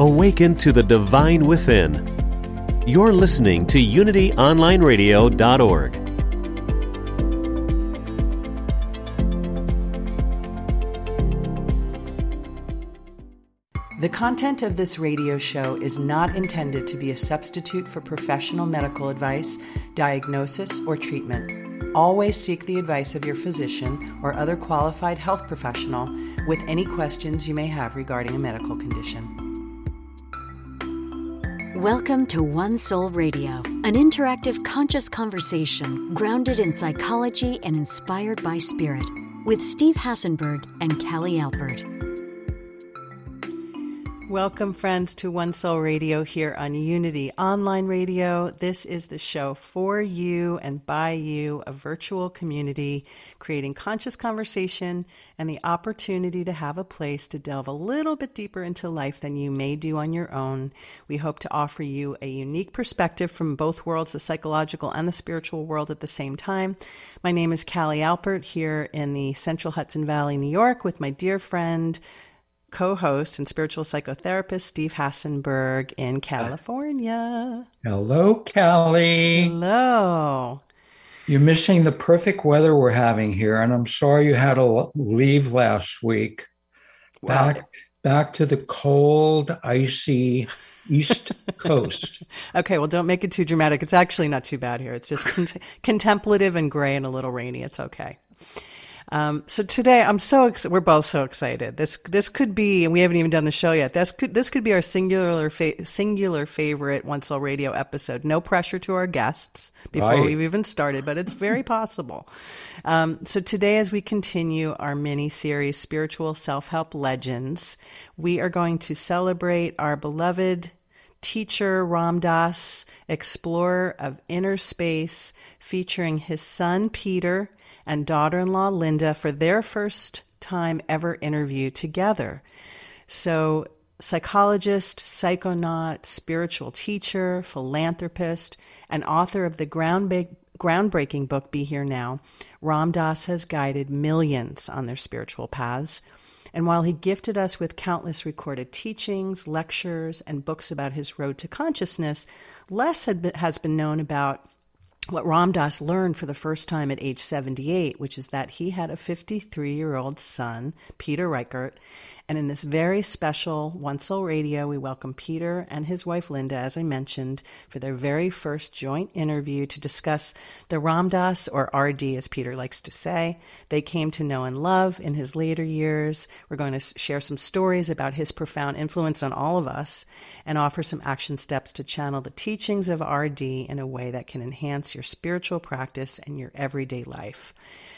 Awaken to the divine within. You're listening to UnityOnlineRadio.org. The content of this radio show is not intended to be a substitute for professional medical advice, diagnosis, or treatment. Always seek the advice of your physician or other qualified health professional with any questions you may have regarding a medical condition. Welcome to One Soul Radio, an interactive conscious conversation grounded in psychology and inspired by spirit with Steve Hassenberg and Callie Alpert. Welcome, friends, to One Soul Radio here on Unity Online Radio. This is the show for you and by you, a virtual community creating conscious conversation and the opportunity to have a place to delve a little bit deeper into life than you may do on your own. We hope to offer you a unique perspective from both worlds, the psychological and the spiritual world at the same time. My name is Callie Alpert here in the Central Hudson Valley, New York, with my dear friend, co host and spiritual psychotherapist Steve Hassenberg in California. Hello, Callie. Hello. You're missing the perfect weather we're having here, and I'm sorry you had to leave last week. Back, back to the cold, icy East Coast. okay, well, don't make it too dramatic. It's actually not too bad here. It's just cont- contemplative and gray and a little rainy. It's okay. Um, so today, I'm so ex- we're both so excited. This this could be, and we haven't even done the show yet. This could this could be our singular fa- singular favorite One Soul Radio episode. No pressure to our guests before Right. we've even started, but it's very possible. Um, so today, as we continue our mini series, Spiritual Self Help Legends, we are going to celebrate our beloved teacher Ram Dass, explorer of inner space, featuring his son Peter and daughter in law Linda for their first time ever interview together. So, psychologist, psychonaut, spiritual teacher, philanthropist, and author of the groundbreak- groundbreaking book Be Here Now, Ram Dass has guided millions on their spiritual paths. And while he gifted us with countless recorded teachings, lectures, and books about his road to consciousness, less has been known about what Ram Dass learned for the first time at age 78, which is that he had a 53 year old son, Peter Reichard. And in this very special One Soul Radio, we welcome Peter and his wife Linda, as I mentioned, for their very first joint interview to discuss the Ram Dass, or RD as Peter likes to say, they came to know and love in his later years. We're going to share some stories about his profound influence on all of us and offer some action steps to channel the teachings of RD in a way that can enhance your spiritual practice and your everyday life.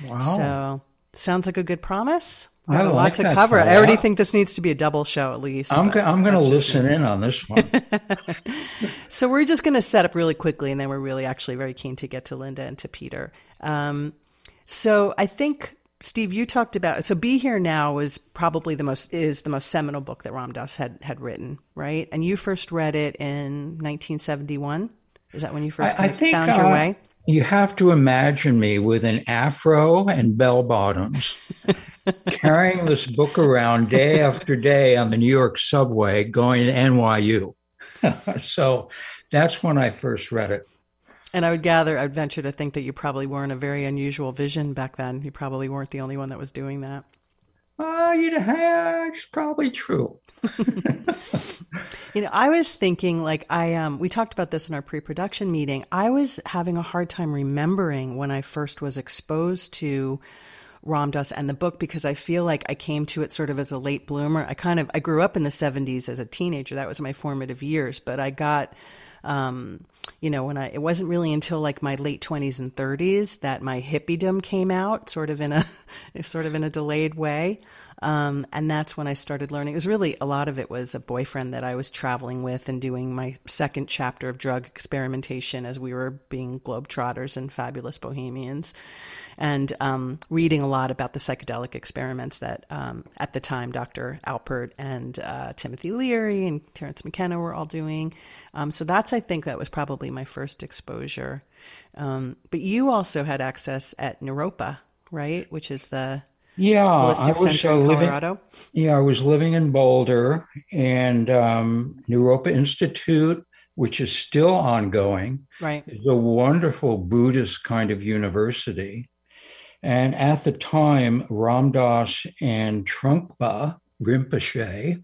Wow. So, sounds like a good promise. We I have a lot like to cover. I already think this needs to be a double show at least. I'm, go- I'm going to listen in on this one. So we're just going to set up really quickly, and then we're really actually very keen to get to Linda and to Peter. Um, so I think Steve, you talked about so "Be Here Now" was probably the most is the most seminal book that Ram Dass had had written, right? And you first read it in 1971. Is that when you first I, I think found your uh, way? you have to imagine me with an afro and bell bottoms, carrying this book around day after day on the New York subway going to NYU. so that's when I first read it. And I would gather, I'd venture to think that you probably weren't a very unusual vision back then. You probably weren't the only one that was doing that. Uh, you know, it's probably true. You know, I was thinking like I um we talked about this in our pre-production meeting. I was having a hard time remembering when I first was exposed to Ram Dass and the book because I feel like I came to it sort of as a late bloomer. I kind of I grew up in the 70s as a teenager. That was my formative years, but I got um you know, when I it wasn't really until like my late 20s and 30s that my hippiedom came out sort of in a sort of in a delayed way. Um, and that's when I started learning. It was really a lot of it was a boyfriend that I was traveling with and doing my second chapter of drug experimentation as we were being globetrotters and fabulous bohemians, and um, reading a lot about the psychedelic experiments that um, at the time Dr. Alpert and uh, Timothy Leary and Terence McKenna were all doing. Um, so that's I think that was probably my first exposure. Um, but you also had access at Naropa, right? Which is the Yeah, holistic I was center uh, in living. Yeah, I was living in Boulder and um, Naropa Institute, which is still ongoing, Right. is a wonderful Buddhist kind of university. And at the time, Ram Dass and Trungpa Rinpoche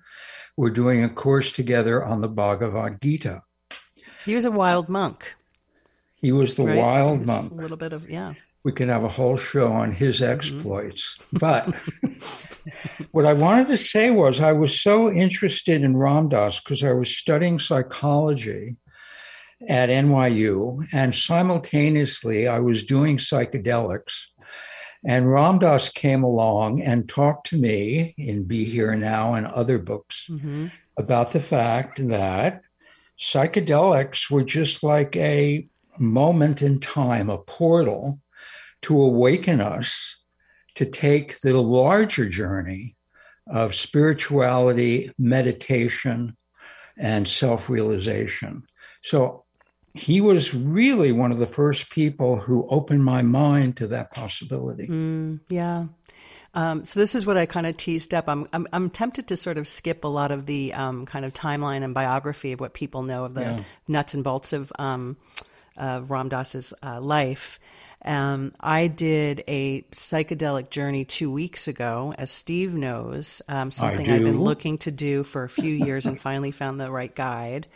were doing a course together on the Bhagavad Gita. He was a wild monk. He was the right? wild monk. A little bit of yeah. We can have a whole show on his Mm-hmm. exploits. But what I wanted to say was I was so interested in Ram Dass because I was studying psychology at NYU, and simultaneously I was doing psychedelics. And Ram Dass came along and talked to me in Be Here Now and other books hmm about the fact that psychedelics were just like a moment in time, a portal to awaken us to take the larger journey of spirituality, meditation, and self realization. So he was really one of the first people who opened my mind to that possibility. Mm, yeah. Um, so this is what I kind of teased up. I'm, I'm I'm tempted to sort of skip a lot of the um, kind of timeline and biography of what people know of the Yeah. nuts and bolts of um, of Ram Dass's uh, life. Um, I did a psychedelic journey two weeks ago, as Steve knows, um, something I've been looking to do for a few years and finally found the right guide.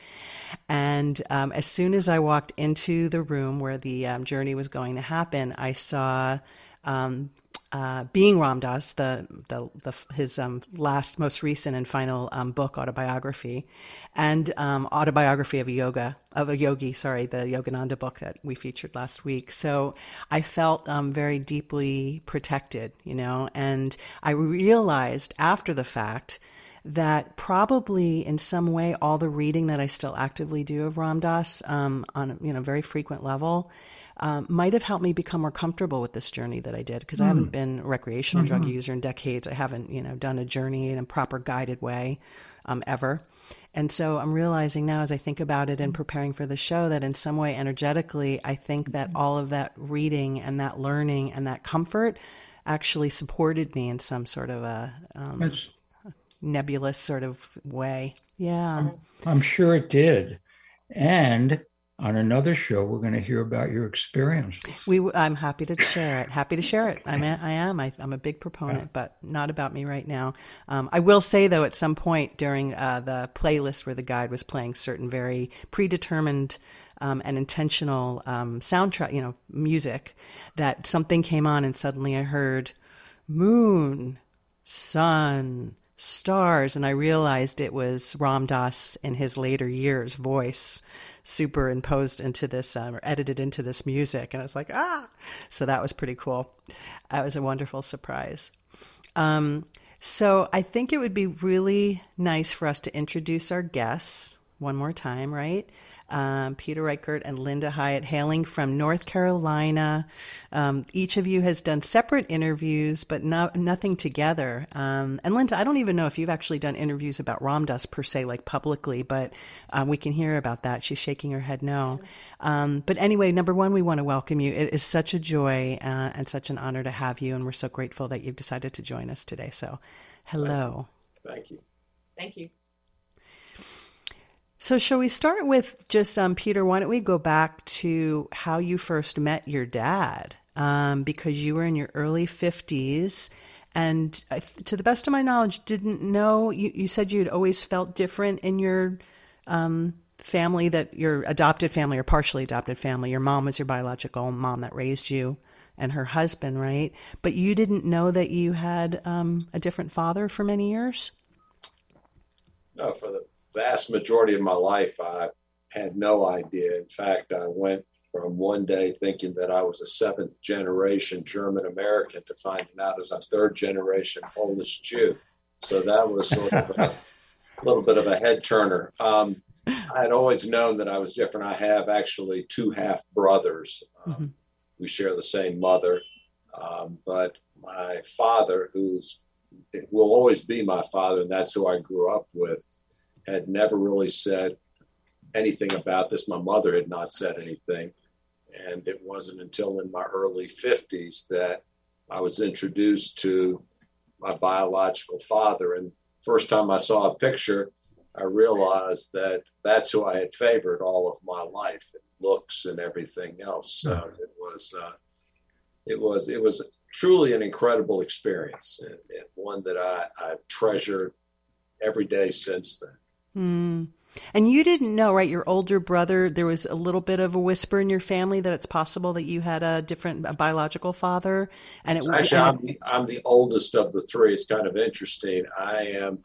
And um, as soon as I walked into the room where the um, journey was going to happen, I saw um, uh, being Ram Dass, the, the, the his um, last, most recent and final um, book autobiography, and um, autobiography of a yoga of a yogi. Sorry, the Yogananda book that we featured last week. So I felt um, very deeply protected, you know, and I realized after the fact that probably in some way all the reading that I still actively do of Ram Dass um, on you know very frequent level um, might have helped me become more comfortable with this journey that I did because I haven't been a recreational drug user in decades. I haven't you know done a journey in a proper guided way um, ever. And so I'm realizing now as I think about it and preparing for the show that in some way energetically, I think that all of that reading and that learning and that comfort actually supported me in some sort of a um, nebulous sort of way. Yeah. I'm sure it did. And on another show, we're going to hear about your experience. We, I'm happy to share it. Happy to share it. I'm, a, I am. I, I'm a big proponent, but not about me right now. Um, I will say though, at some point during uh, the playlist where the guide was playing certain very predetermined um, and intentional um, soundtrack, you know, music, that something came on, and suddenly I heard moon, sun, stars, and I realized it was Ram Dass in his later years' voice superimposed into this um, or edited into this music, and I was like, ah! So that was pretty cool. That was a wonderful surprise. Um, so I think it would be really nice for us to introduce our guests one more time, right? Um, Peter Reichard and Linda Hyatt, hailing from North Carolina. Um, each of you has done separate interviews, but no, nothing together. Um, and Linda, I don't even know if you've actually done interviews about Ram Dass per se, like publicly, but um, we can hear about that. She's shaking her head no. Um, but anyway, number one, we want to welcome you. It is such a joy uh, and such an honor to have you, and we're so grateful that you've decided to join us today. So, hello. Thank you. Thank you. So, shall we start with just um, Peter? Why don't we go back to how you first met your dad? Um, because you were in your early fifties, and I to the best of my knowledge, didn't know. You, you said you'd always felt different in your um, family, that your adopted family or partially adopted family. Your mom was your biological mom that raised you, and her husband, right? But you didn't know that you had um, a different father for many years. No, for the vast majority of my life, I had no idea. In fact, I went from one day thinking that I was a seventh generation German American to finding out as a third generation Polish Jew. So that was sort of a little bit of a head turner. Um, I had always known that I was different. I have actually two half brothers. Um, Mhm. We share the same mother, um, but my father, who's will always be my father, and that's who I grew up with, had never really said anything about this. My mother had not said anything. And it wasn't until in my early 50s that I was introduced to my biological father. And first time I saw a picture, I realized that that's who I had favored all of my life, looks and everything else. So it was, uh, it was, it was truly an incredible experience and, and one that I, I've treasured every day since then. Mm. And you didn't know, right? Your older brother, there was a little bit of a whisper in your family that it's possible that you had a different a biological father. And it actually, I'm the, I'm the oldest of the three. It's kind of interesting. I am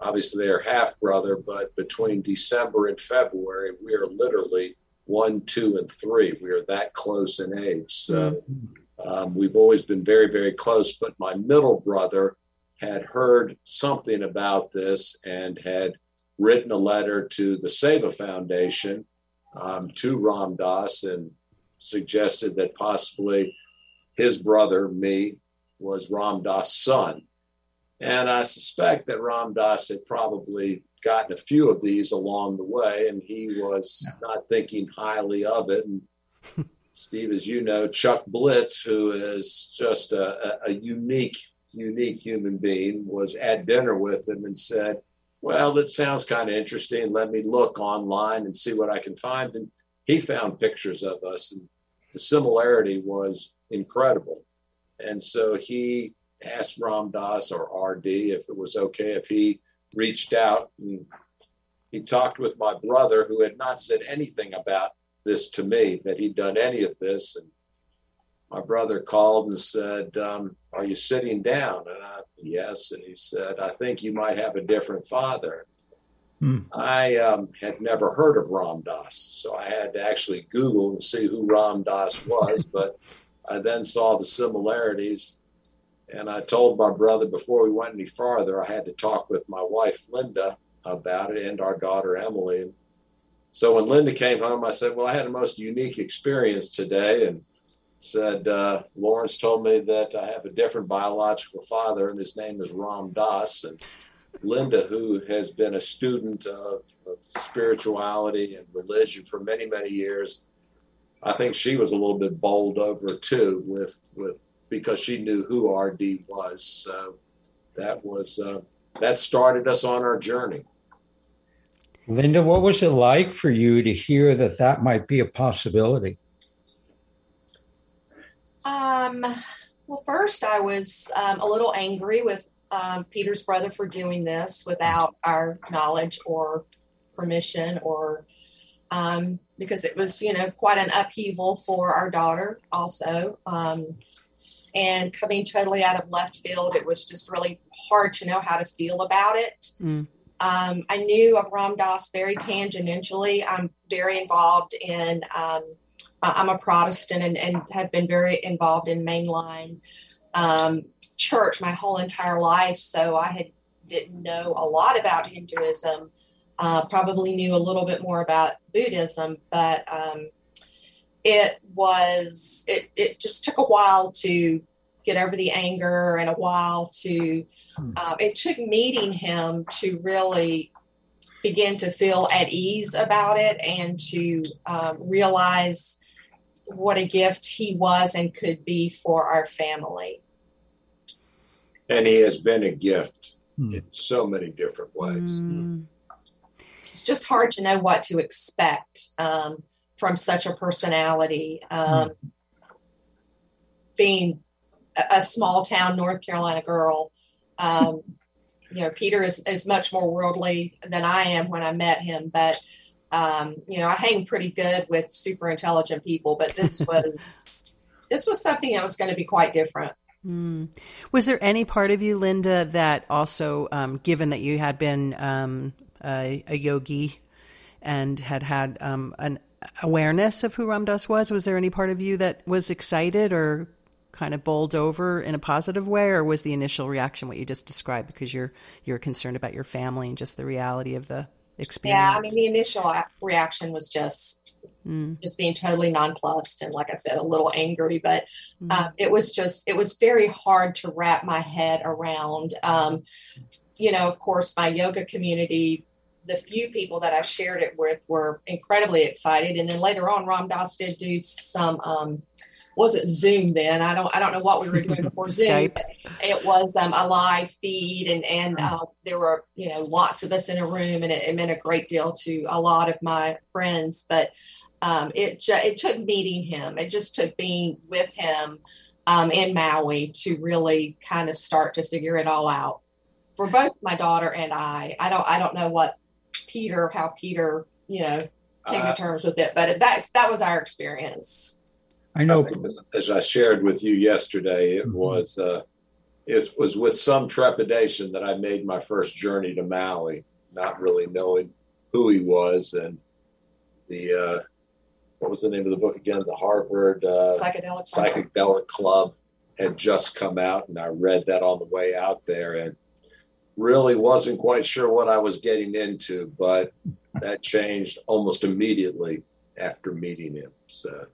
obviously their half brother, but between December and February, we are literally one, two, and three. We are that close in age. So mm-hmm. um, we've always been very, very close. But my middle brother had heard something about this and had written a letter to the Seva Foundation um, to Ram Dass and suggested that possibly his brother, me, was Ram Dass' son. And I suspect that Ram Dass had probably gotten a few of these along the way, and he was not thinking highly of it. And Steve, as you know, Chuck Blitz, who is just a, a unique, unique human being, was at dinner with him and said, well, that sounds kind of interesting. Let me look online and see what I can find. And he found pictures of us, and the similarity was incredible. And so he asked Ram Dass or RD if it was okay if he reached out and he talked with my brother, who had not said anything about this to me, that he'd done any of this. And my brother called and said, um, Are you sitting down? And I, yes. And he said, I think you might have a different father. Hmm. I um, had never heard of Ram Dass, so I had to actually Google and see who Ram Dass was. but I then saw the similarities. And I told my brother before we went any farther, I had to talk with my wife, Linda, about it and our daughter, Emily. So when Linda came home, I said, Well, I had a most unique experience today. And said uh, Lawrence told me that I have a different biological father, and his name is Ram Dass. And Linda, who has been a student of, of, spirituality and religion for many, many years, I think she was a little bit bowled over too, with with because she knew who RD was. So that was uh, that started us on our journey. Linda, what was it like for you to hear that that might be a possibility? Um, well, first, I was um, a little angry with um, Peter's brother for doing this without our knowledge or permission, or um, because it was, you know, quite an upheaval for our daughter, also. Um, and coming totally out of left field, it was just really hard to know how to feel about it. Mm. Um, I knew of Ram Dass very tangentially. I'm very involved in um, I'm a Protestant and, and have been very involved in mainline um, church my whole entire life. So I had didn't know a lot about Hinduism. Uh, probably knew a little bit more about Buddhism, but um, it was it it just took a while to get over the anger and a while to hmm. uh, it took meeting him to really begin to feel at ease about it and to um, realize what a gift he was and could be for our family. And he has been a gift mm. in so many different ways. Mm. It's just hard to know what to expect um, from such a personality. Um, mm. Being a, a, small town North Carolina girl, um, you know, Peter is, is much more worldly than I am when I met him, but um, you know, I hang pretty good with super intelligent people, but this was this was something that was going to be quite different. Mm. Was there any part of you, Linda, that also, um, given that you had been um, a, a, yogi and had had um, an awareness of who Ram Dass was, was there any part of you that was excited or kind of bowled over in a positive way, or was the initial reaction what you just described because you're you're concerned about your family and just the reality of the experience? Yeah, I mean, the initial reaction was just mm. just being totally nonplussed and, like I said, a little angry. But mm. it was just it was very hard to wrap my head around. Um, you know, of course, my yoga community. The few people that I shared it with were incredibly excited, and then later on, Ram Dass did do some um, wasn't Zoom then. I don't I don't know what we were doing before Zoom. But it was um, a live feed, and and uh, there were you know lots of us in a room, and it, it, meant a great deal to a lot of my friends. But um, it ju- it took meeting him. It just took being with him um, in Maui to really kind of start to figure it all out for both my daughter and I. I don't I don't know what Peter how Peter you know came uh, to terms with it, but that's that was our experience. I know. As I shared with you yesterday, it mm-hmm. was uh, it was with some trepidation that I made my first journey to Maui, not really knowing who he was and the uh, what was the name of the book again? The Harvard uh, Psychedelic Psychedelic Club had just come out, and I read that on the way out there, and really wasn't quite sure what I was getting into, but that changed almost immediately after meeting him. So.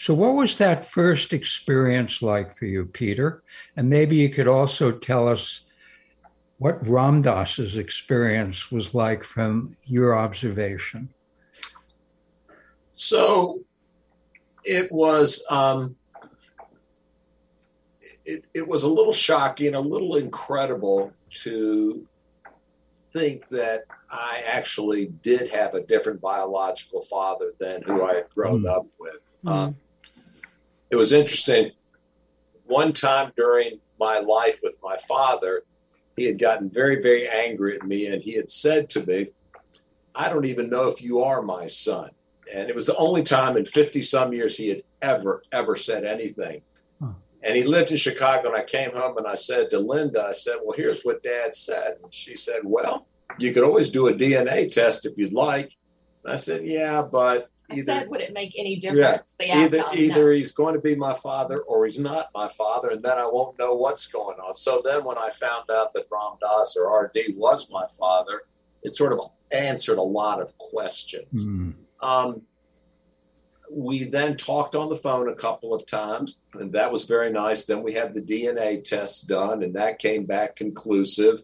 So, what was that first experience like for you, Peter? And maybe you could also tell us what Ram Dass's experience was like from your observation. So, it was um, it, it was a little shocking, a little incredible to think that I actually did have a different biological father than who I had grown mm. up with. Mm. Um, it was interesting. One time during my life with my father, he had gotten very, very angry at me, and he had said to me, I don't even know if you are my son. And it was the only time in 50 some years he had ever, ever said anything. Huh. And he lived in Chicago, and I came home and I said to Linda, I said, Well, here's what dad said. And she said, Well, you could always do a DNA test if you'd like. And I said, Yeah, but either, said, would it make any difference? Yeah, either either no. he's going to be my father or he's not my father, and then I won't know what's going on. So then, when I found out that Ram Dass or RD was my father, it sort of answered a lot of questions. Mm. Um, we then talked on the phone a couple of times, and that was very nice. Then we had the DNA test done, and that came back conclusive.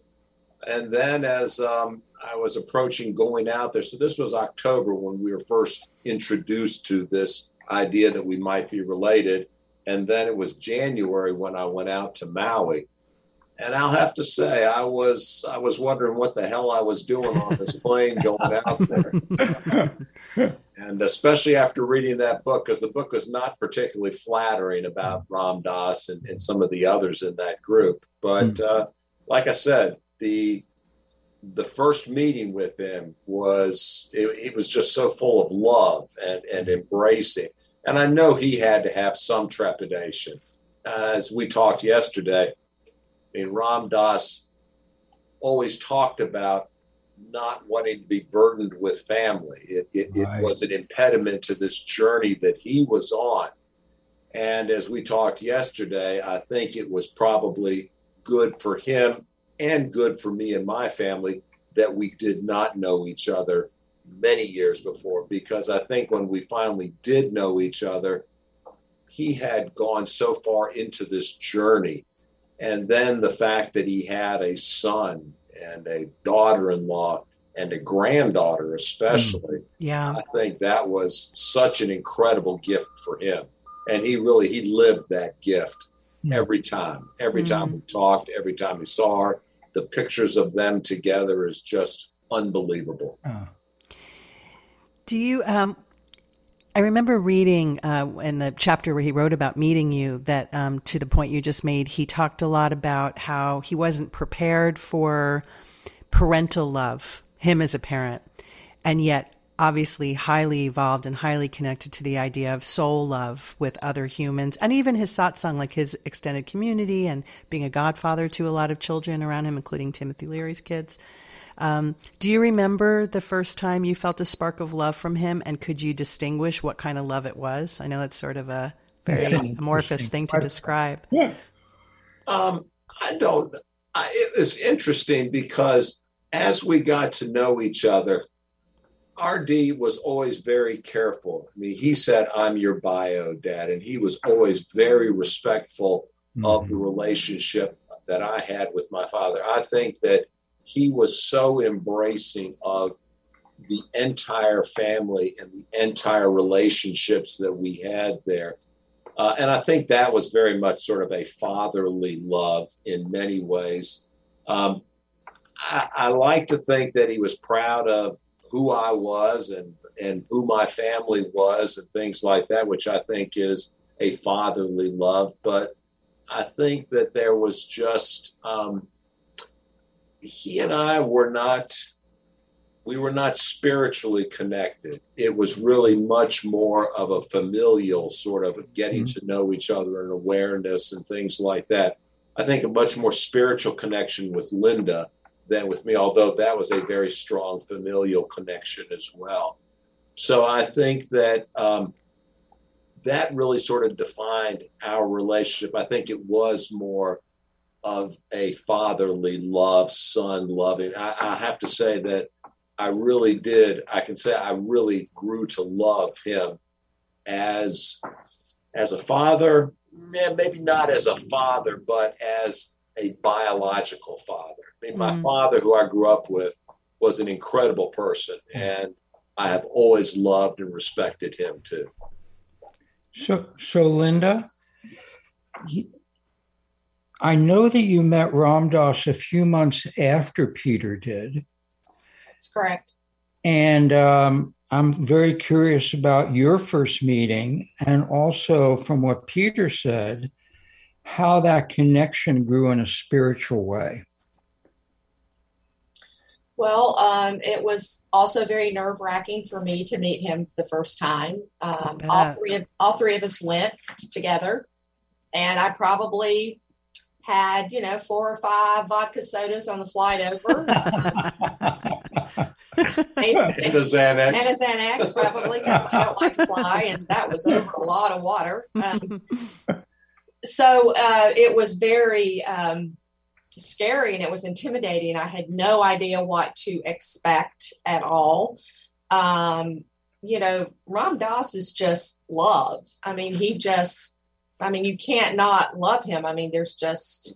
And then, as um, I was approaching going out there. So this was October when we were first introduced to this idea that we might be related. And then it was January when I went out to Maui. And I'll have to say, I was I was wondering what the hell I was doing on this plane going out there. and especially after reading that book, because the book was not particularly flattering about Ram Dass and, and some of the others in that group. But uh, like I said, the the first meeting with him was it, it, was just so full of love and, and embracing. And I know he had to have some trepidation. As we talked yesterday, I mean, Ram Dass always talked about not wanting to be burdened with family. It, it, right. it was an impediment to this journey that he was on. And as we talked yesterday, I think it was probably good for him and good for me and my family that we did not know each other many years before because I think when we finally did know each other, he had gone so far into this journey. And then the fact that he had a son and a daughter in law and a granddaughter, especially. Mm, yeah. I think that was such an incredible gift for him. And he really, he lived that gift mm. every time. Every mm. time we talked, every time we saw her, the pictures of them together is just unbelievable. Oh. Do you? Um, I remember reading uh, in the chapter where he wrote about meeting you that, um, to the point you just made, he talked a lot about how he wasn't prepared for parental love, him as a parent, and yet obviously highly evolved and highly connected to the idea of soul love with other humans and even his satsang, like his extended community and being a godfather to a lot of children around him, including Timothy Leary's kids. Um, do you remember the first time you felt a spark of love from him and could you distinguish what kind of love it was? I know it's sort of a very amorphous thing to describe. Yeah. Um, I don't, I, it was interesting because as we got to know each other, RD was always very careful. I mean, he said, I'm your bio dad. And he was always very respectful mm-hmm. of the relationship that I had with my father. I think that he was so embracing of the entire family and the entire relationships that we had there. Uh, and I think that was very much sort of a fatherly love in many ways. Um, I, I, like to think that he was proud of who I was and, and who my family was and things like that, which I think is a fatherly love. But I think that there was just, um, he and I were not we were not spiritually connected. It was really much more of a familial sort of getting mm-hmm. to know each other and awareness and things like that. I think a much more spiritual connection with Linda than with me, although that was a very strong familial connection as well. So I think that um, that really sort of defined our relationship. I think it was more of a fatherly love, son loving. I, I have to say that I really did. I can say I really grew to love him as as a father. maybe not as a father, but as a biological father. I mean, my mm. father, who I grew up with, was an incredible person, and I have always loved and respected him too. So, so Linda, I know that you met Ram Dass a few months after Peter did. That's correct. And um, I'm very curious about your first meeting and also from what Peter said, how that connection grew in a spiritual way. Well, um, it was also very nerve wracking for me to meet him the first time. Um, all three of all three of us went together, and I probably had you know four or five vodka sodas on the flight over. and, a Xanax. And a Xanax, probably, because I don't like to fly, and that was over a lot of water. Um, so uh, it was very um, scary and it was intimidating. I had no idea what to expect at all. Um, you know, Ram Dass is just love. I mean, he just, I mean, you can't not love him. I mean, there's just,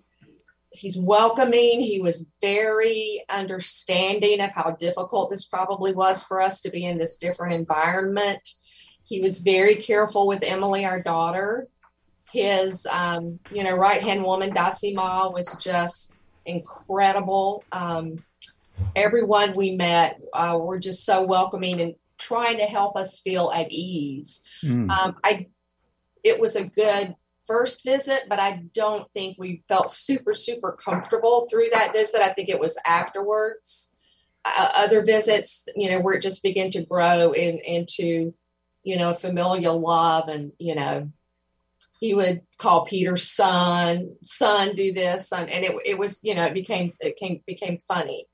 he's welcoming. He was very understanding of how difficult this probably was for us to be in this different environment. He was very careful with Emily, our daughter. His, um, you know, right hand woman, Dasima, was just incredible. Um, everyone we met uh, were just so welcoming and trying to help us feel at ease. Mm. Um, I, it was a good first visit, but I don't think we felt super, super comfortable through that visit. I think it was afterwards. Uh, other visits, you know, where it just began to grow in, into, you know, familial love and, you know, he would call Peter son, son, do this, son. And it, it was, you know, it became, it came, became funny.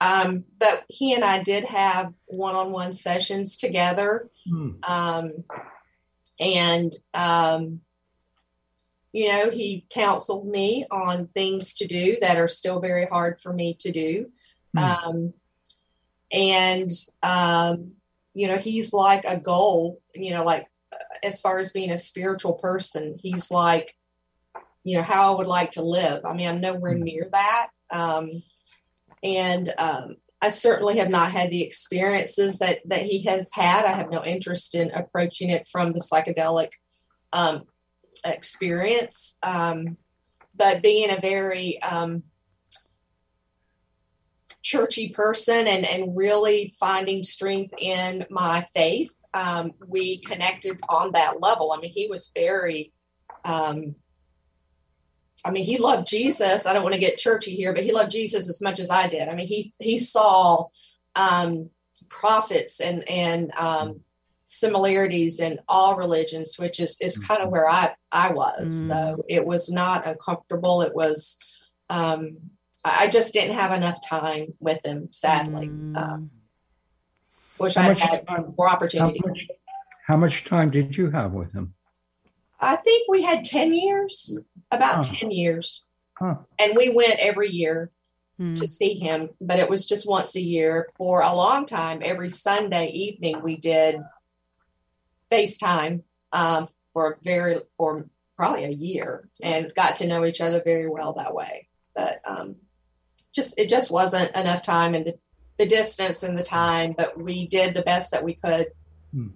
Um, but he and I did have one-on-one sessions together. Hmm. Um, and, um, you know, he counseled me on things to do that are still very hard for me to do. Mm. Um, and, um, you know, he's like a goal, you know, like as far as being a spiritual person, he's like, you know, how I would like to live. I mean, I'm nowhere mm. near that. Um, and um, I certainly have not had the experiences that that he has had. I have no interest in approaching it from the psychedelic um, experience. Um, but being a very um, churchy person and, and really finding strength in my faith, um, we connected on that level. I mean, he was very, um, I mean, he loved Jesus. I don't want to get churchy here, but he loved Jesus as much as I did. I mean, he he saw um, prophets and and um, similarities in all religions, which is is kind of mm-hmm. where I I was. Mm. So it was not uncomfortable. It was. Um, I just didn't have enough time with him, sadly. Mm. Uh, wish I had time, more opportunity. How much, how much, time did you have with him? I think we had 10 years, about huh. 10 years. Huh. And we went every year hmm. to see him, but it was just once a year. For a long time, every Sunday evening, we did FaceTime um, for very for probably a year and got to know each other very well that way. But um, just it just wasn't enough time and the, the distance and the time, but we did the best that we could. Hmm.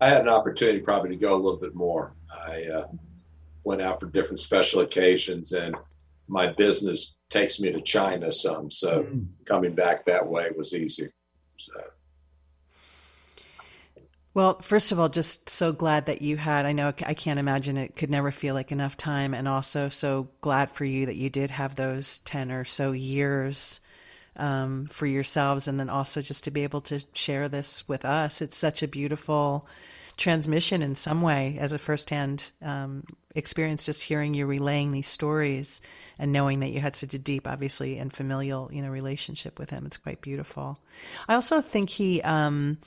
I had an opportunity probably to go a little bit more. I uh, went out for different special occasions, and my business takes me to China some. So mm. coming back that way was easy. So. Well, first of all, just so glad that you had. I know I can't imagine it could never feel like enough time, and also so glad for you that you did have those 10 or so years um, for yourselves, and then also just to be able to share this with us. It's such a beautiful transmission in some way as a firsthand um, experience, just hearing you relaying these stories and knowing that you had such a deep, obviously, and familial, you know, relationship with him. It's quite beautiful. I also think he. Um,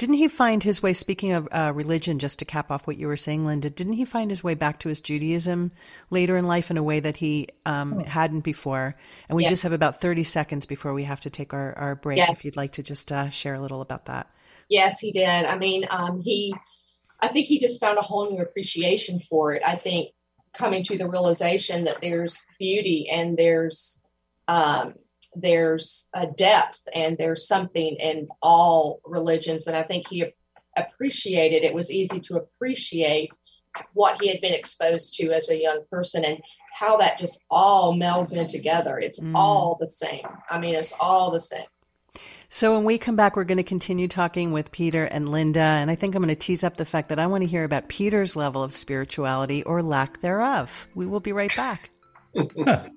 didn't he find his way, speaking of uh, religion, just to cap off what you were saying, Linda, didn't he find his way back to his Judaism later in life in a way that he um, oh. hadn't before? And we yes. just have about 30 seconds before we have to take our, our break. Yes. If you'd like to just uh, share a little about that. Yes, he did. I mean, um, he, I think he just found a whole new appreciation for it. I think coming to the realization that there's beauty and there's um, there's a depth and there's something in all religions and i think he appreciated it was easy to appreciate what he had been exposed to as a young person and how that just all melds in together it's mm. all the same i mean it's all the same so when we come back, we're going to continue talking with Peter and Linda. And I think I'm going to tease up the fact that I want to hear about Peter's level of spirituality or lack thereof. We will be right back.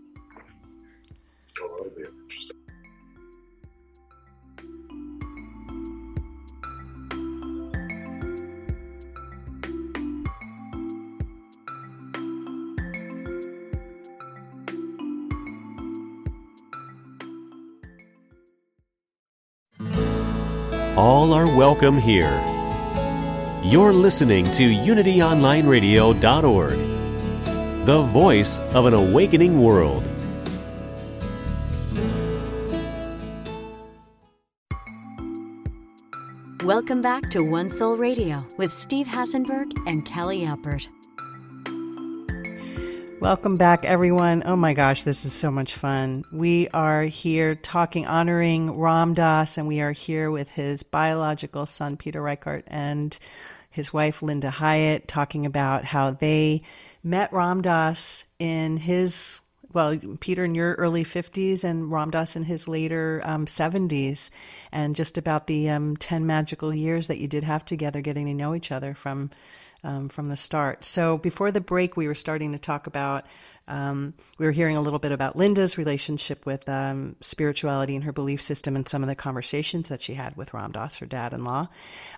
All are welcome here. You're listening to UnityOnlineRadio.org, the voice of an awakening world. Welcome back to One Soul Radio with Steve Hassenberg and Kelly Alpert. Welcome back, everyone. Oh my gosh, this is so much fun. We are here talking, honoring Ram Dass, and we are here with his biological son, Peter Reichard, and his wife, Linda Hyatt, talking about how they met Ram Dass in his, well, Peter in your early 50s and Ram Dass in his later um, 70s, and just about the um, 10 magical years that you did have together getting to know each other from um, from the start. So before the break, we were starting to talk about. Um, we were hearing a little bit about Linda's relationship with um, spirituality and her belief system, and some of the conversations that she had with Ram Dass, her dad-in-law.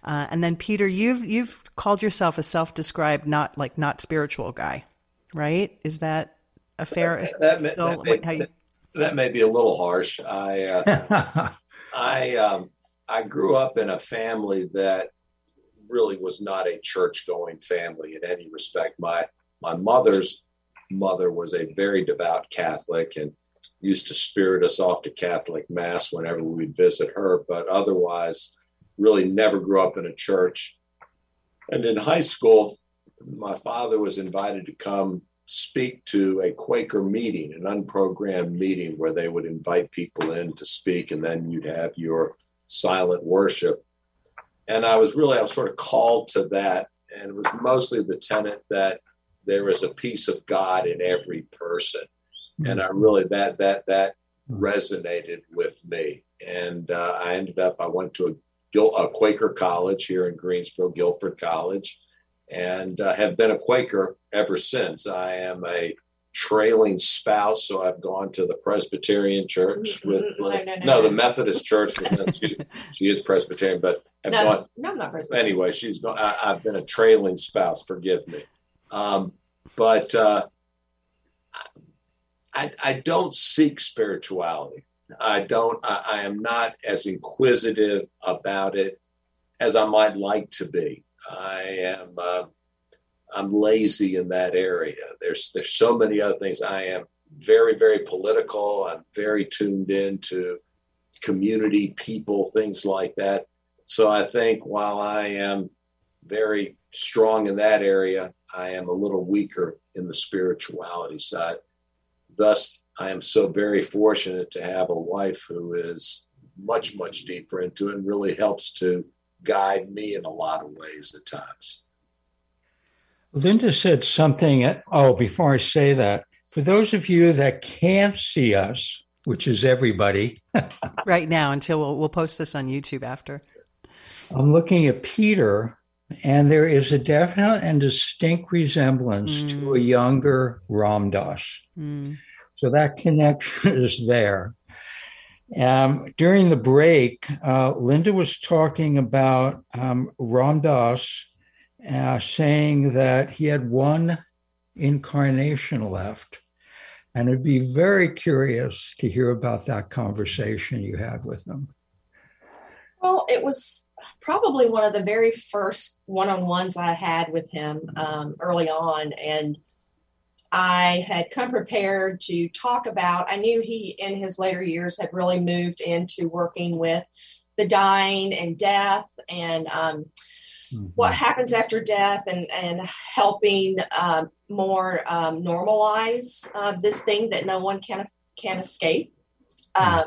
Uh, and then Peter, you've you've called yourself a self-described not like not spiritual guy, right? Is that a fair? That, that, still, may, that, you... that may, be a little harsh. I uh, I um, I grew up in a family that really was not a church going family in any respect. My my mother's mother was a very devout Catholic and used to spirit us off to Catholic mass whenever we'd visit her, but otherwise really never grew up in a church. And in high school, my father was invited to come speak to a Quaker meeting, an unprogrammed meeting where they would invite people in to speak, and then you'd have your silent worship and I was really I was sort of called to that, and it was mostly the tenet that there is a piece of God in every person, mm-hmm. and I really that that that resonated with me, and uh, I ended up I went to a, a Quaker college here in Greensboro, Guilford College, and uh, have been a Quaker ever since. I am a trailing spouse, so I've gone to the Presbyterian church mm-hmm. with no, no, no, no the Methodist church. she, she, is Presbyterian, but I've no, gone, no, I'm not Presbyterian. Anyway, she's gone. I, have been a trailing spouse. Forgive me, um, but uh, I, I don't seek spirituality. I don't. I, I am not as inquisitive about it as I might like to be. I am. Uh, I'm lazy in that area. There's there's so many other things. I am very very political. I'm very tuned in to community, people, things like that. So I think while I am very strong in that area, I am a little weaker in the spirituality side. Thus, I am so very fortunate to have a wife who is much much deeper into it and really helps to guide me in a lot of ways at times. Linda said something. Oh, before I say that, for those of you that can't see us, which is everybody, right now until we'll, we'll post this on YouTube after. I'm looking at Peter, and there is a definite and distinct resemblance mm. to a younger Ram Dass. Mm. So that connection is there. Um, during the break, uh, Linda was talking about um, Ram Dass uh, saying that he had one incarnation left. And I'd be very curious to hear about that conversation you had with him. Well, it was probably one of the very first one on ones I had with him um, early on. And I had come prepared to talk about, I knew he, in his later years, had really moved into working with the dying and death and um, mm-hmm. what happens after death and, and helping um, more um, normalize uh, this thing that no one can, can escape. Mm-hmm. Um,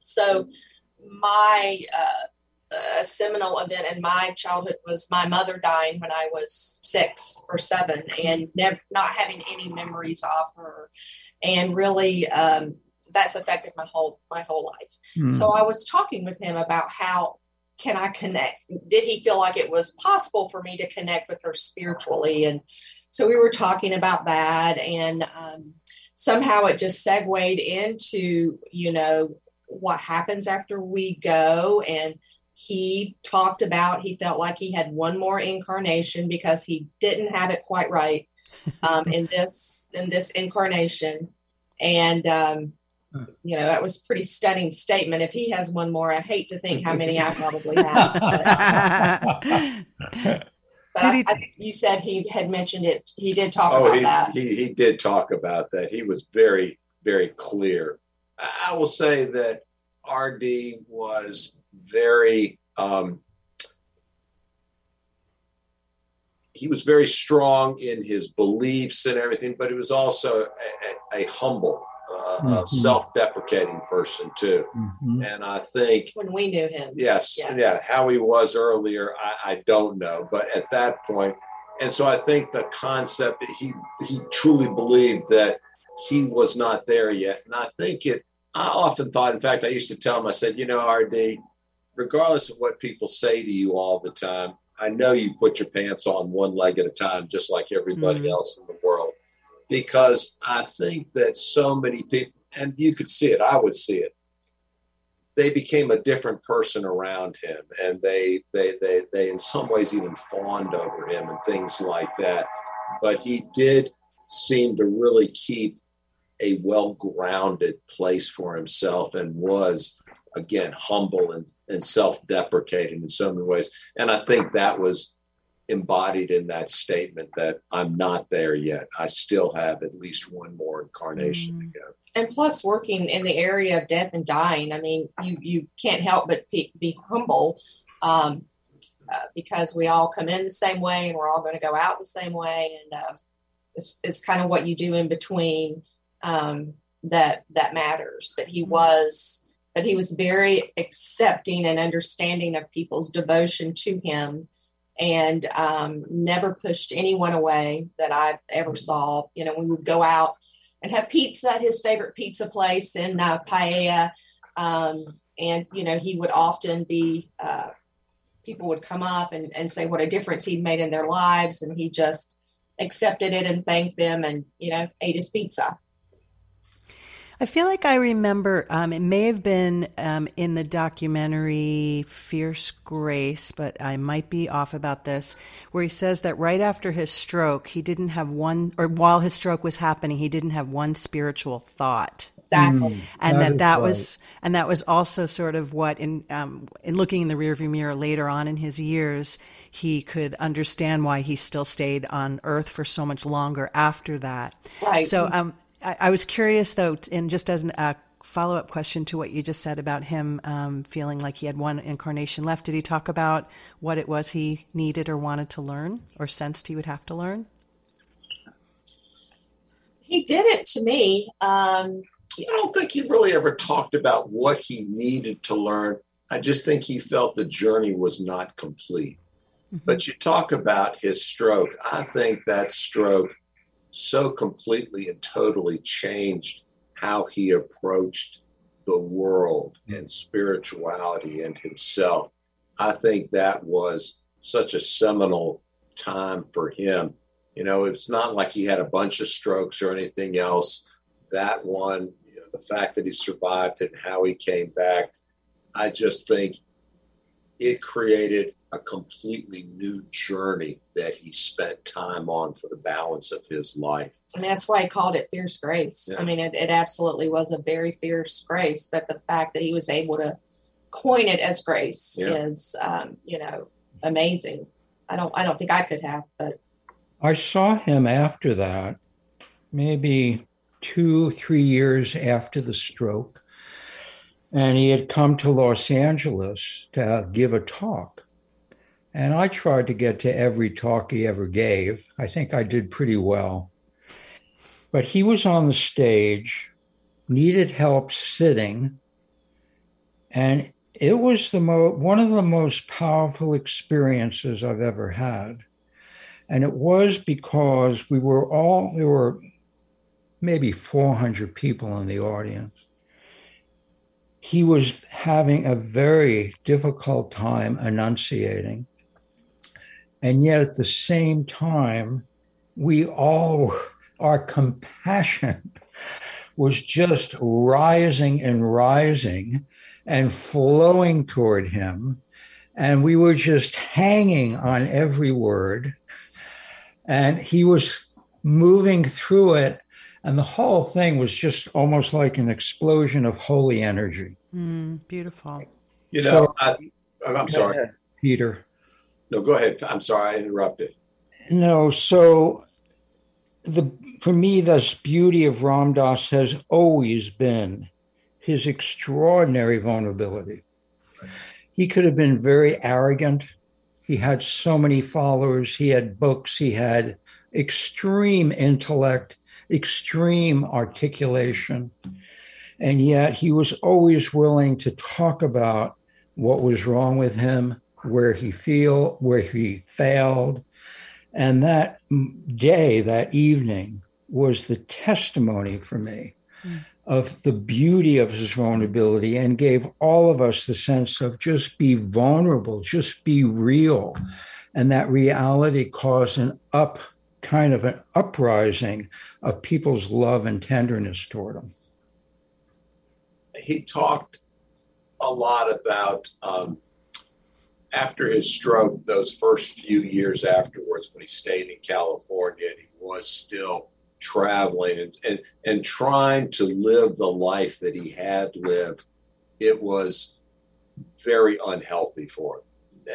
so, my uh, a seminal event in my childhood was my mother dying when I was six or seven, and never not having any memories of her, and really um, that's affected my whole my whole life. Mm. So I was talking with him about how can I connect? Did he feel like it was possible for me to connect with her spiritually? And so we were talking about that, and um, somehow it just segued into you know what happens after we go and he talked about he felt like he had one more incarnation because he didn't have it quite right um, in this in this incarnation and um, you know that was a pretty stunning statement. If he has one more i hate to think how many i probably have. But, but I, I, you said he had mentioned it. He did talk oh, about he, that. he, he did talk about that. He was very very clear. I will say that rd was very um, he was very strong in his beliefs and everything, but he was also a, a, a humble, uh, mm-hmm. self-deprecating person too. Mm-hmm. And I think when we knew him, yes, yeah, yeah how he was earlier, I, I, don't know, but at that point, and so I think the concept that he he truly believed that he was not there yet, and I think it. I often thought, in fact, I used to tell him, I said, you know, RD, regardless of what people say to you all the time, I know you put your pants on one leg at a time, just like everybody mm-hmm. else in the world. Because I think that so many people, and you could see it, I would see it. They became a different person around him, and they, they, they, they, in some ways, even fawned over him and things like that. But he did seem to really keep a well grounded place for himself and was again humble and, and self-deprecating in so many ways and i think that was embodied in that statement that i'm not there yet i still have at least one more incarnation mm. to go and plus working in the area of death and dying i mean you you can't help but be, be humble um, uh, because we all come in the same way and we're all going to go out the same way and uh, it's, it's kind of what you do in between um, that that matters but he mm. was but he was very accepting and understanding of people's devotion to him and um, never pushed anyone away that I ever saw. You know, we would go out and have pizza at his favorite pizza place in uh, Paia. Um, and, you know, he would often be, uh, people would come up and, and say what a difference he'd made in their lives. And he just accepted it and thanked them and, you know, ate his pizza. I feel like I remember um, it may have been um, in the documentary Fierce Grace, but I might be off about this, where he says that right after his stroke, he didn't have one, or while his stroke was happening, he didn't have one spiritual thought. Exactly, mm, and that that, that right. was, and that was also sort of what in um, in looking in the rearview mirror later on in his years, he could understand why he still stayed on Earth for so much longer after that. Right. So, um, I, I was curious though, and just as a uh, follow up question to what you just said about him um, feeling like he had one incarnation left, did he talk about what it was he needed or wanted to learn or sensed he would have to learn? He did it to me. Um, I don't think he really ever talked about what he needed to learn. I just think he felt the journey was not complete. Mm-hmm. But you talk about his stroke. I think that stroke so completely and totally changed how he approached the world and spirituality and himself. I think that was such a seminal time for him. You know, it's not like he had a bunch of strokes or anything else. That one, you know, the fact that he survived and how he came back, I just think it created a completely new journey that he spent time on for the balance of his life. I mean, that's why he called it fierce grace. Yeah. I mean, it, it absolutely was a very fierce grace, but the fact that he was able to coin it as grace yeah. is, um, you know, amazing. I don't, I don't think I could have, but I saw him after that, maybe two, three years after the stroke, and he had come to Los Angeles to give a talk and I tried to get to every talk he ever gave. I think I did pretty well. But he was on the stage, needed help sitting, and it was the mo- one of the most powerful experiences I've ever had. And it was because we were all, there were maybe 400 people in the audience. He was having a very difficult time enunciating. And yet at the same time, we all, our compassion was just rising and rising and flowing toward him. And we were just hanging on every word. And he was moving through it. And the whole thing was just almost like an explosion of holy energy. Mm, beautiful. You know, so, I, am sorry. Peter. No, go ahead. I'm sorry, I interrupted. No, so the for me, the beauty of Ram Dass has always been his extraordinary vulnerability. He could have been very arrogant. He had so many followers. He had books. He had extreme intellect, extreme articulation. And yet he was always willing to talk about what was wrong with him, where he feel where he failed and that day that evening was the testimony for me mm. of the beauty of his vulnerability and gave all of us the sense of just be vulnerable just be real and that reality caused an up kind of an uprising of people's love and tenderness toward him he talked a lot about um, after his stroke, those first few years afterwards, when he stayed in California and he was still traveling and, and, and trying to live the life that he had lived, it was very unhealthy for him.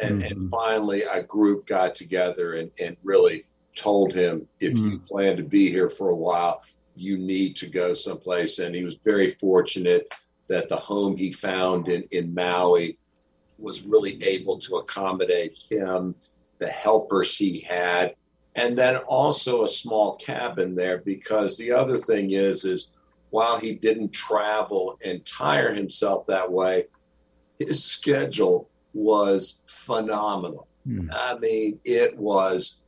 And, mm-hmm. and finally, a group got together and, and really told him if mm-hmm. you plan to be here for a while, you need to go someplace. And he was very fortunate that the home he found in, in Maui was really able to accommodate him, the helpers he had, and then also a small cabin there because the other thing is is while he didn't travel and tire himself that way, his schedule was phenomenal. Mm. I mean, it was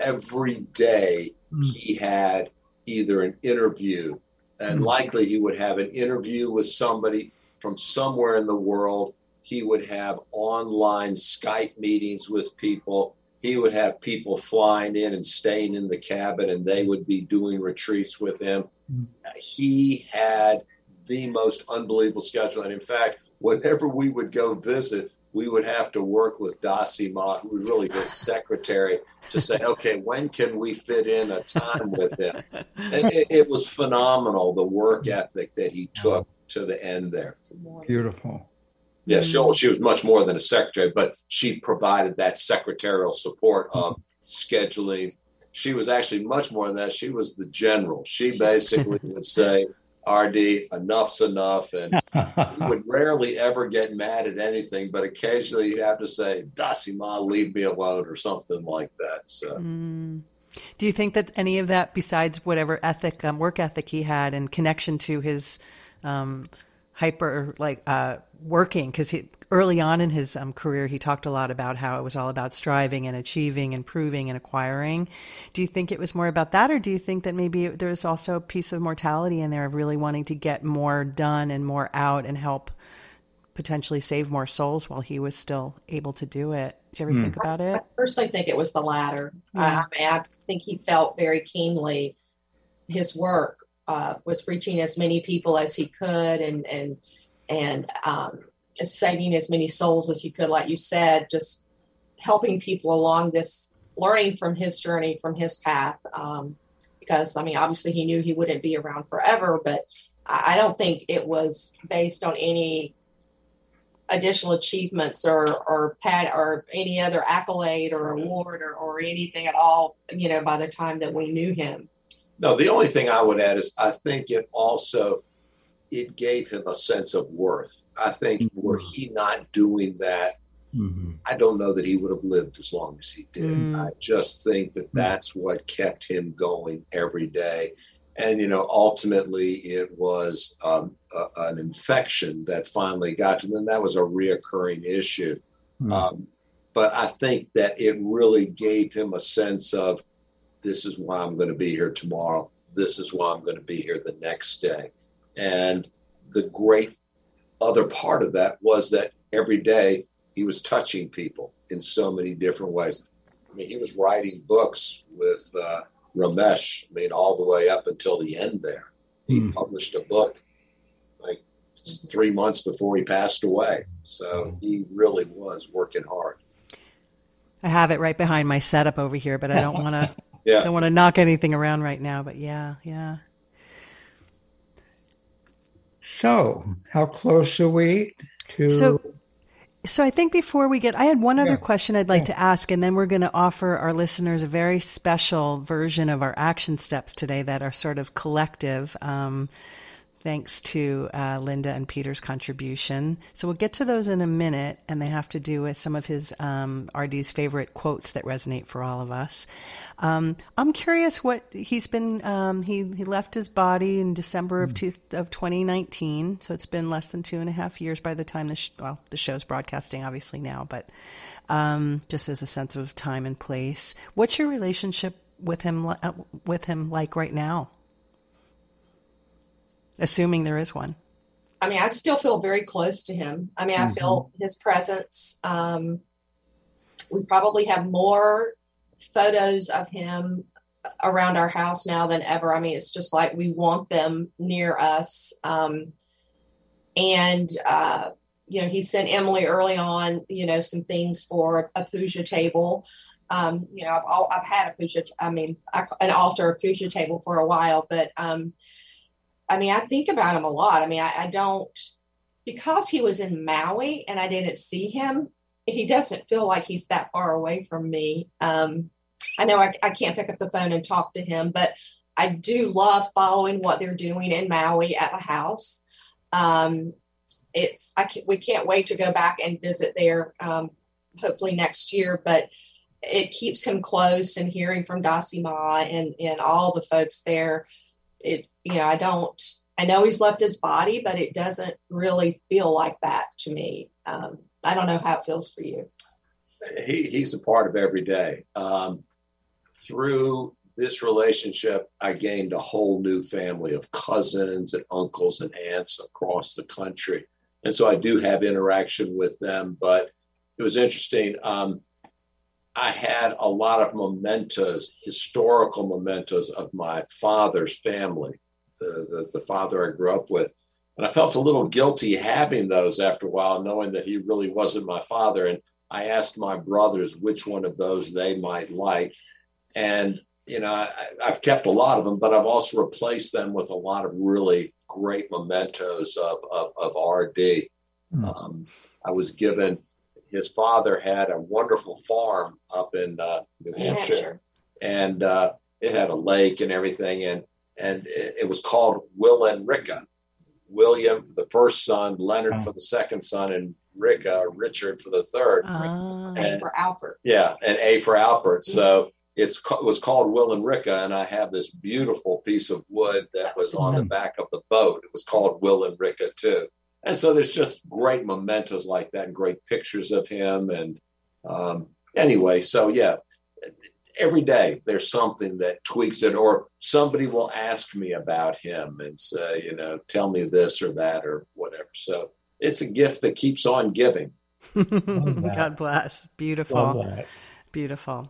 every day mm. he had either an interview, and mm. likely he would have an interview with somebody from somewhere in the world he would have online Skype meetings with people. He would have people flying in and staying in the cabin, and they would be doing retreats with him. Mm-hmm. He had the most unbelievable schedule. And in fact, whenever we would go visit, we would have to work with Dassi Ma, who was really his secretary, to say, okay, when can we fit in a time with him? And it, it was phenomenal, the work ethic that he took to the end there. Beautiful. Yes, mm. she, she was much more than a secretary, but she provided that secretarial support of scheduling. She was actually much more than that. She was the general. She basically would say, RD, enough's enough. And would rarely ever get mad at anything, but occasionally you'd have to say, Dassi Ma, leave me alone, or something like that. So. Mm. Do you think that any of that, besides whatever ethic, um, work ethic he had and connection to his um, hyper like uh, working because he early on in his um, career, he talked a lot about how it was all about striving and achieving and proving and acquiring. Do you think it was more about that, or do you think that maybe there's also a piece of mortality in there of really wanting to get more done and more out and help potentially save more souls while he was still able to do it? Did you ever mm. think about it? I personally think it was the latter. Yeah. I, mean, I think he felt very keenly his work uh, was reaching as many people as he could and and and um, saving as many souls as he could, like you said, just helping people along this, learning from his journey, from his path. Um, because I mean, obviously, he knew he wouldn't be around forever, but I don't think it was based on any additional achievements or or pat or any other accolade or award or, or anything at all you know by the time that we knew him no the only thing i would add is i think it also it gave him a sense of worth. I think mm-hmm. were he not doing that, mm-hmm. I don't know that he would have lived as long as he did. Mm. I just think that mm. that's what kept him going every day. And, you know, ultimately it was um, a, an infection that finally got to him, and that was a reoccurring issue. Mm. Um, but I think that it really gave him a sense of this is why I'm going to be here tomorrow. This is why I'm going to be here the next day. And the great other part of that was that every day he was touching people in so many different ways. I mean, he was writing books with uh, Ramesh, I mean, all the way up until the end there. He mm. published a book like three months before he passed away. So he really was working hard. I have it right behind my setup over here, but I don't want to. yeah. Don't want to knock anything around right now, but yeah, yeah. So, how close are we to? So, so I think before we get, I had one other yeah. question I'd like yeah. to ask, and then we're going to offer our listeners a very special version of our action steps today that are sort of collective. Um, thanks to uh, Linda and Peter's contribution. So we'll get to those in a minute, and they have to do with some of his um, RD's favorite quotes that resonate for all of us. Um, I'm curious what he's been. Um, he he left his body in December of two, of 2019, so it's been less than two and a half years by the time the sh- well the show's broadcasting, obviously now, but um, just as a sense of time and place. What's your relationship with him uh, with him like right now? Assuming there is one. I mean, I still feel very close to him. I mean, mm-hmm. I feel his presence. Um, we probably have more photos of him around our house now than ever. I mean, it's just like we want them near us. Um, and, uh, you know, he sent Emily early on, you know, some things for a puja table. Um, you know, I've, I've had a puja, I mean, an altar puja table for a while, but, um, I mean, I think about him a lot. I mean, I, I don't, because he was in Maui and I didn't see him, he doesn't feel like he's that far away from me. Um, I know I, I can't pick up the phone and talk to him, but I do love following what they're doing in Maui at the house. Um, it's I can, we can't wait to go back and visit there. Um, hopefully next year, but it keeps him close and hearing from Dassi Ma and and all the folks there it you know i don't i know he's left his body but it doesn't really feel like that to me. Um, i don't know how it feels for you. He, he's a part of every day. Um, through this relationship i gained a whole new family of cousins and uncles and aunts across the country. And so i do have interaction with them but it was interesting um, I had a lot of mementos, historical mementos of my father's family, the, the, the, father I grew up with. And I felt a little guilty having those after a while, knowing that he really wasn't my father. And I asked my brothers which one of those they might like. And, you know, I, have kept a lot of them, but I've also replaced them with a lot of really great mementos of, of, of RD. Mm. Um, I was given his father had a wonderful farm up in uh, New Hampshire, Hampshire. and uh, it had a lake and everything, and and it, it was called Willenricka. William for the first son, Leonard oh. for the second son, and Ricka, Richard for the third. Uh, and, a for Albert. Yeah, and A for Albert. Mm-hmm. So it's it was called Will and Ricka, and I have this beautiful piece of wood that was on the back of the boat. It was called Willenricka too and so there's just great mementos like that and great pictures of him. And um, anyway, so yeah, every day there's something that tweaks it, or somebody will ask me about him and say, you know, tell me this or that or whatever. So it's a gift that keeps on giving. God bless. Beautiful. Beautiful.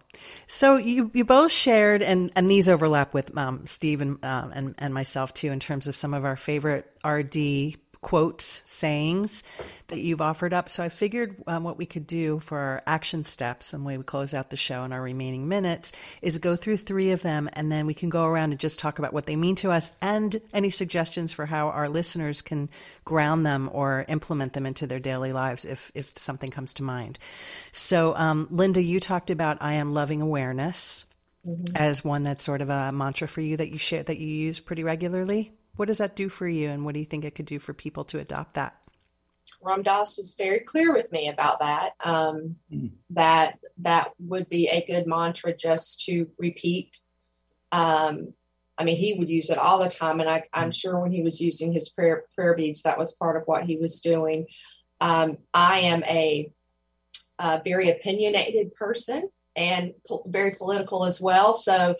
So you, you both shared, and, and these overlap with um, Steve and, um, and, and myself too, in terms of some of our favorite RD quotes, sayings that you've offered up. So I figured um, what we could do for our action steps and way we close out the show in our remaining minutes is go through three of them and then we can go around and just talk about what they mean to us and any suggestions for how our listeners can ground them or implement them into their daily lives if, if something comes to mind. So, um, Linda, you talked about I am loving awareness. Mm-hmm. As one that's sort of a mantra for you that you share that you use pretty regularly. What does that do for you, and what do you think it could do for people to adopt that? Ram Dass was very clear with me about that. Um, mm. That that would be a good mantra just to repeat. Um, I mean, he would use it all the time, and I, am sure when he was using his prayer prayer beads, that was part of what he was doing. Um, I am a, a, very opinionated person and po- very political as well, so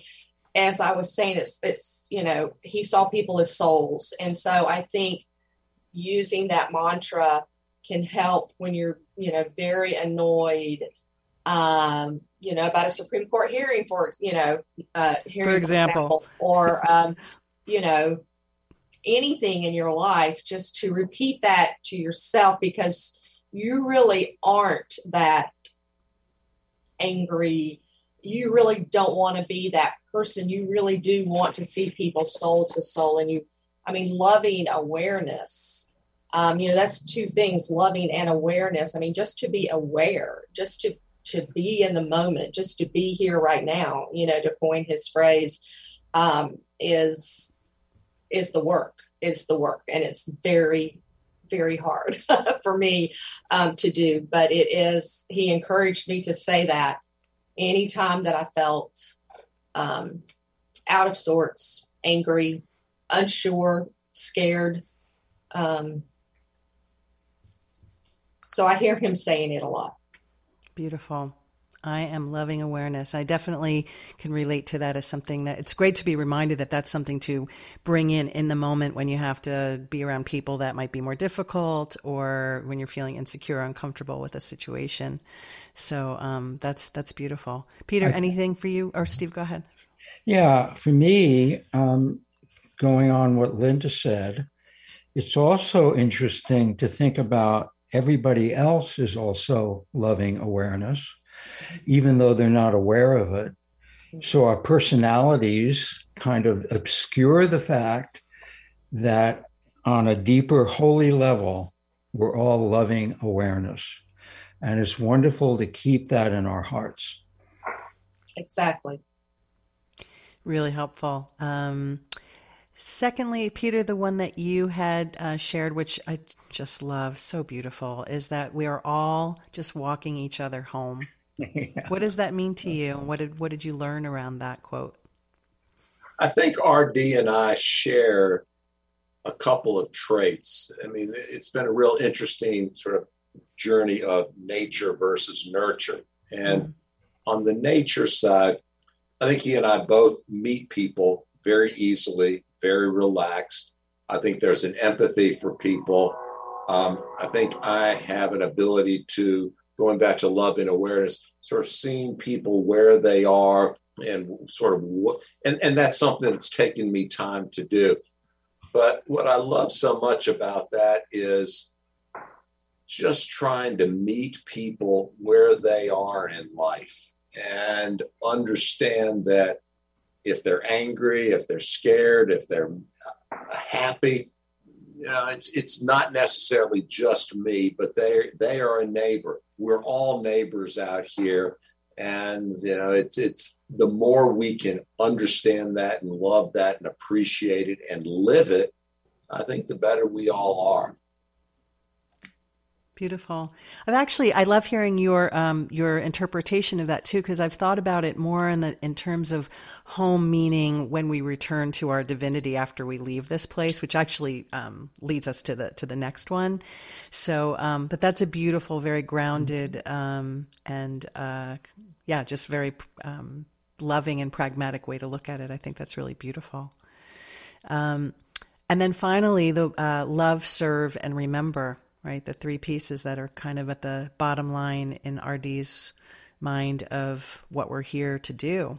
as I was saying, it's it's you know he saw people as souls, and so I think using that mantra can help when you're you know very annoyed, um, you know about a Supreme Court hearing for you know uh, hearing for example, example or um, you know anything in your life, just to repeat that to yourself because you really aren't that angry you really don't want to be that person. You really do want to see people soul to soul. And you, I mean, loving awareness. Um, you know, that's two things loving and awareness. I mean, just to be aware, just to to be in the moment, just to be here right now, you know, to coin his phrase, um, is is the work. Is the work. And it's very, very hard for me um, to do. But it is, he encouraged me to say that anytime that I felt um, out of sorts, angry, unsure, scared. Um, so I hear him saying it a lot. Beautiful. I am loving awareness. I definitely can relate to that as something that it's great to be reminded that that's something to bring in in the moment when you have to be around people that might be more difficult or when you're feeling insecure, uncomfortable with a situation. So um, that's that's beautiful. Peter, anything for you or Steve? Go ahead. Yeah, for me, um, going on what Linda said, it's also interesting to think about everybody else is also loving awareness even though they're not aware of it. So our personalities kind of obscure the fact that on a deeper, holy level, we're all loving awareness. And it's wonderful to keep that in our hearts. Exactly. Really helpful. Um, secondly, Peter, the one that you had uh, shared, which I just love, so beautiful, is that we are all just walking each other home. Yeah. What does that mean to you? What did what did you learn around that quote? I think RD and I share a couple of traits. I mean, it's been a real interesting sort of journey of nature versus nurture. And mm. on the nature side, I think he and I both meet people very easily, very relaxed. I think there's an empathy for people. Um, I think I have an ability to going back to love and awareness, sort of seeing people where they are and sort of what, and, and that's something that's taken me time to do. But what I love so much about that is just trying to meet people where they are in life and understand that if they're angry, if they're scared, if they're happy, you know, it's it's not necessarily just me, but they they are a neighbor. We're all neighbors out here, and you know, it's it's the more we can understand that and love that and appreciate it and live it, I think the better we all are. Beautiful. I've actually I love hearing your um, your interpretation of that too because I've thought about it more in the in terms of home meaning when we return to our divinity after we leave this place, which actually um, leads us to the to the next one. So, um, but that's a beautiful, very grounded, um, and uh, yeah, just very um, loving and pragmatic way to look at it. I think that's really beautiful. Um, and then finally, the uh, love, serve, and remember right? The three pieces that are kind of at the bottom line in RD's mind of what we're here to do.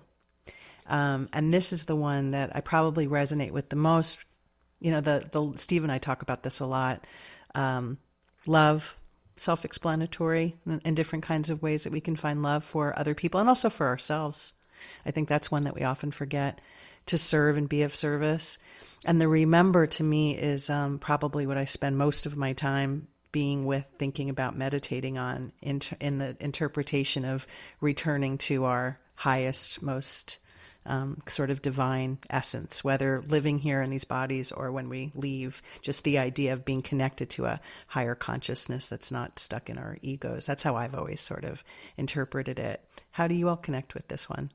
Um, and this is the one that I probably resonate with the most. You know, the the Steve and I talk about this a lot. Um, love, self-explanatory, and different kinds of ways that we can find love for other people and also for ourselves. I think that's one that we often forget to serve and be of service. And the remember to me is um, probably what I spend most of my time being with, thinking about, meditating on in, in the interpretation of returning to our highest, most um, sort of divine essence, whether living here in these bodies or when we leave, just the idea of being connected to a higher consciousness that's not stuck in our egos. That's how I've always sort of interpreted it. How do you all connect with this one?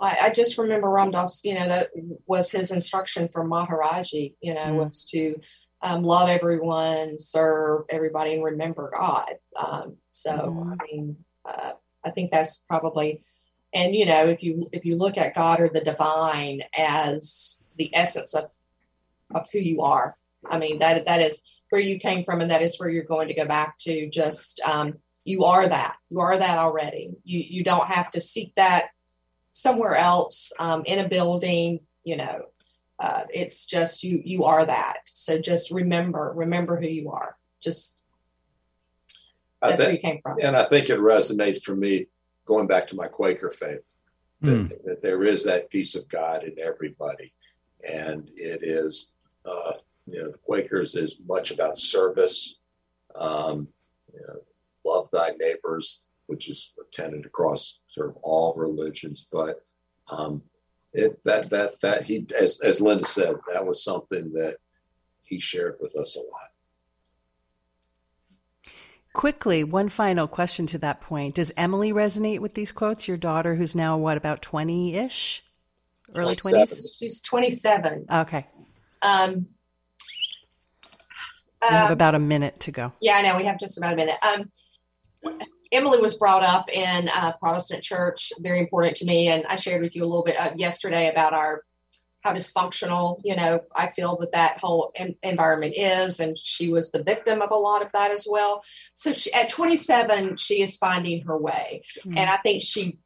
I, I just remember Ram Dass, you know, that was his instruction from Maharaji, you know, mm. was to um, love everyone, serve everybody, and remember God. Um, so, mm. I mean, uh, I think that's probably, and you know, if you if you look at God or the divine as the essence of of who you are, I mean that that is where you came from, and that is where you're going to go back to. Just um, you are that. You are that already. You you don't have to seek that somewhere else um, in a building, you know, uh, it's just you you are that. So just remember, remember who you are. Just that's think, where you came from. And I think it resonates for me going back to my Quaker faith that, mm. that there is that piece of God in everybody, and it is uh, you know the Quakers is much about service. Um, you know, love thy neighbors which is a tenet across sort of all religions. But um, it, that that that he, as as Linda said, that was something that he shared with us a lot. Quickly, one final question to that point: Does Emily resonate with these quotes? Your daughter, who's now what about twenty ish, early twenties? She's twenty seven. Okay. Um, we have um, about a minute to go. Yeah, I know we have just about a minute. Um, Emily was brought up in a Protestant church, very important to me. And I shared with you a little bit uh, yesterday about our how dysfunctional, you know, I feel that that whole em- environment is. And she was the victim of a lot of that as well. So she, at 27, she is finding her way. Mm-hmm. And I think she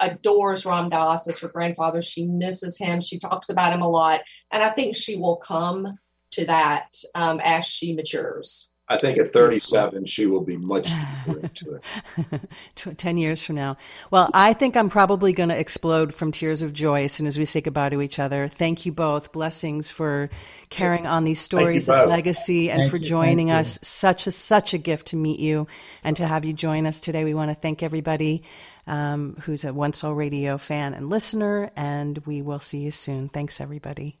adores Ram Dass as her grandfather. She misses him. She talks about him a lot. And I think she will come to that um, as she matures. I think at 37, she will be much deeper into it. 10 years from now. Well, I think I'm probably going to explode from tears of joy as soon as we say goodbye to each other. Thank you both. Blessings for carrying on these stories, this legacy, and thank for joining us. Such a, such a gift to meet you and to have you join us today. We want to thank everybody um, who's a One Soul Radio fan and listener, and we will see you soon. Thanks, everybody.